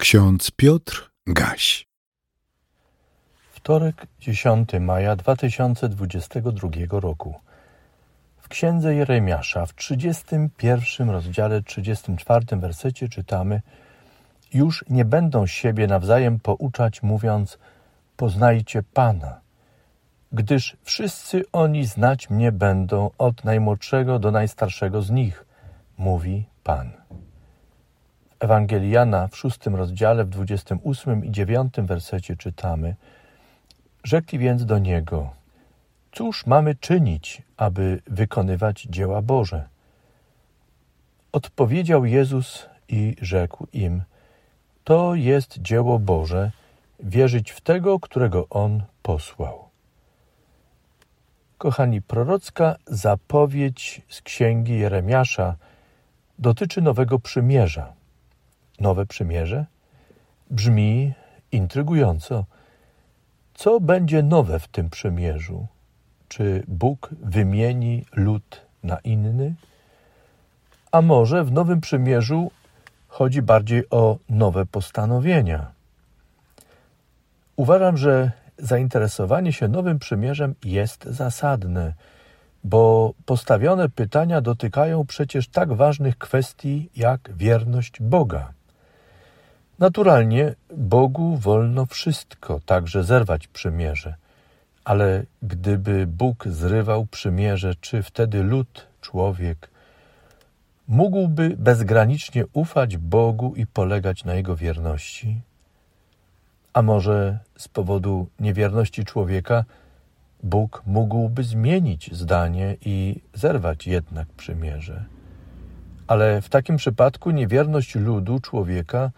Ksiądz Piotr Gaś. Wtorek, 10 maja 2022 roku. W księdze Jeremiasza w 31 rozdziale 34 wersecie czytamy: Już nie będą siebie nawzajem pouczać, mówiąc: Poznajcie Pana, gdyż wszyscy oni znać mnie będą od najmłodszego do najstarszego z nich, mówi Pan. Ewangelii Jana w szóstym rozdziale, w dwudziestym ósmym i dziewiątym wersecie czytamy Rzekli więc do Niego, cóż mamy czynić, aby wykonywać dzieła Boże? Odpowiedział Jezus i rzekł im, to jest dzieło Boże, wierzyć w Tego, którego On posłał. Kochani, prorocka zapowiedź z księgi Jeremiasza dotyczy nowego przymierza – nowe przymierze? Brzmi intrygująco. Co będzie nowe w tym przymierzu? Czy Bóg wymieni lud na inny? A może w nowym przymierzu chodzi bardziej o nowe postanowienia? Uważam, że zainteresowanie się nowym przymierzem jest zasadne, bo postawione pytania dotykają przecież tak ważnych kwestii jak wierność Boga. Naturalnie Bogu wolno wszystko, także zerwać przymierze. Ale gdyby Bóg zrywał przymierze, czy wtedy lud, człowiek, mógłby bezgranicznie ufać Bogu i polegać na Jego wierności? A może z powodu niewierności człowieka Bóg mógłby zmienić zdanie i zerwać jednak przymierze? Ale w takim przypadku niewierność ludu, człowieka,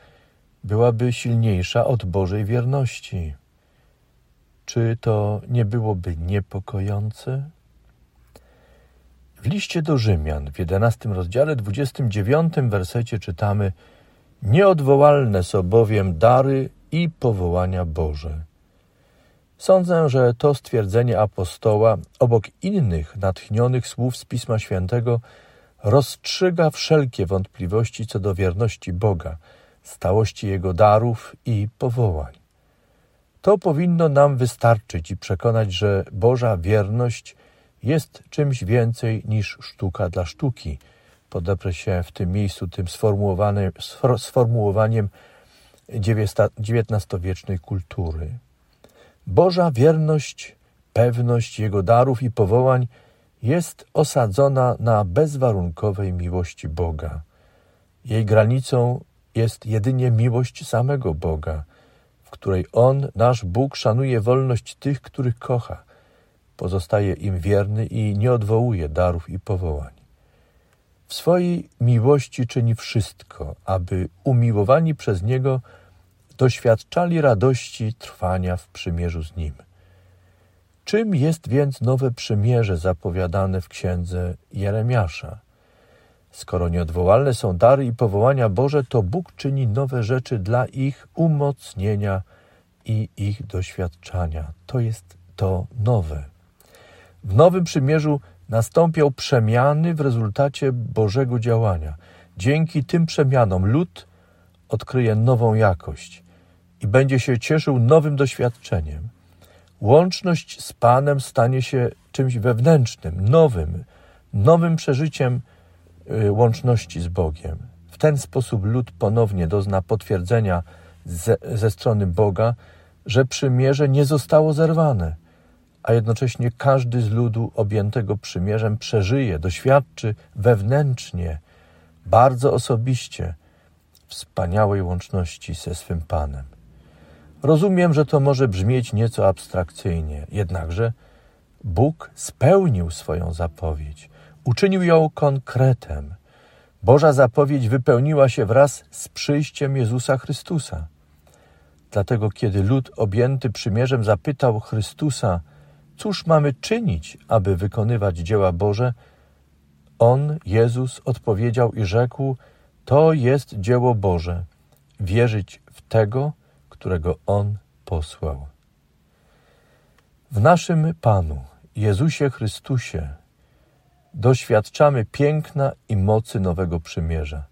byłaby silniejsza od Bożej wierności. Czy to nie byłoby niepokojące? W liście do Rzymian w 11 rozdziale 29 wersecie czytamy Nieodwołalne są bowiem dary i powołania Boże. Sądzę, że to stwierdzenie apostoła, obok innych natchnionych słów z Pisma Świętego, rozstrzyga wszelkie wątpliwości co do wierności Boga – stałości Jego darów i powołań. To powinno nam wystarczyć i przekonać, że Boża wierność jest czymś więcej niż sztuka dla sztuki. Podeprę się w tym miejscu tym sformułowaniem XIX-wiecznej kultury. Boża wierność, pewność Jego darów i powołań jest osadzona na bezwarunkowej miłości Boga. Jej granicą jest jedynie miłość samego Boga, w której On, nasz Bóg, szanuje wolność tych, których kocha, pozostaje im wierny i nie odwołuje darów i powołań. W swojej miłości czyni wszystko, aby umiłowani przez Niego doświadczali radości trwania w przymierzu z Nim. Czym jest więc nowe przymierze zapowiadane w księdze Jeremiasza? Skoro nieodwołalne są dary i powołania Boże, to Bóg czyni nowe rzeczy dla ich umocnienia i ich doświadczania. To jest to nowe. W Nowym Przymierzu nastąpią przemiany w rezultacie Bożego działania. Dzięki tym przemianom lud odkryje nową jakość i będzie się cieszył nowym doświadczeniem. Łączność z Panem stanie się czymś wewnętrznym, nowym, nowym przeżyciem łączności z Bogiem. W ten sposób lud ponownie dozna potwierdzenia ze, ze strony Boga, że przymierze nie zostało zerwane, a jednocześnie każdy z ludu objętego przymierzem przeżyje, doświadczy wewnętrznie, bardzo osobiście wspaniałej łączności ze swym Panem. Rozumiem, że to może brzmieć nieco abstrakcyjnie, jednakże Bóg spełnił swoją zapowiedź. Uczynił ją konkretem. Boża zapowiedź wypełniła się wraz z przyjściem Jezusa Chrystusa. Dlatego, kiedy lud objęty przymierzem zapytał Chrystusa, cóż mamy czynić, aby wykonywać dzieła Boże, on, Jezus, odpowiedział i rzekł: To jest dzieło Boże, wierzyć w tego, którego On posłał. W naszym Panu, Jezusie Chrystusie, doświadczamy piękna i mocy nowego przymierza.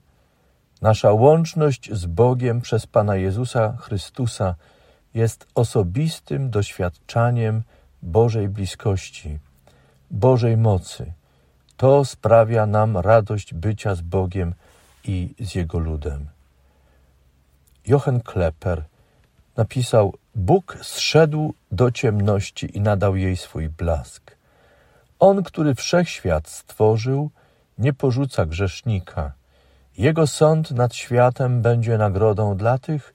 Nasza łączność z Bogiem przez Pana Jezusa Chrystusa jest osobistym doświadczaniem Bożej bliskości, Bożej mocy. To sprawia nam radość bycia z Bogiem i z Jego ludem. Jochen Klepper napisał: Bóg zszedł do ciemności i nadał jej swój blask. On, który wszechświat stworzył, nie porzuca grzesznika. Jego sąd nad światem będzie nagrodą dla tych,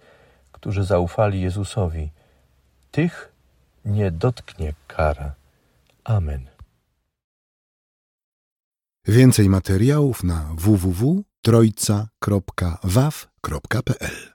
którzy zaufali Jezusowi. Tych nie dotknie kara. Amen. Więcej materiałów na www.trojca.waw.pl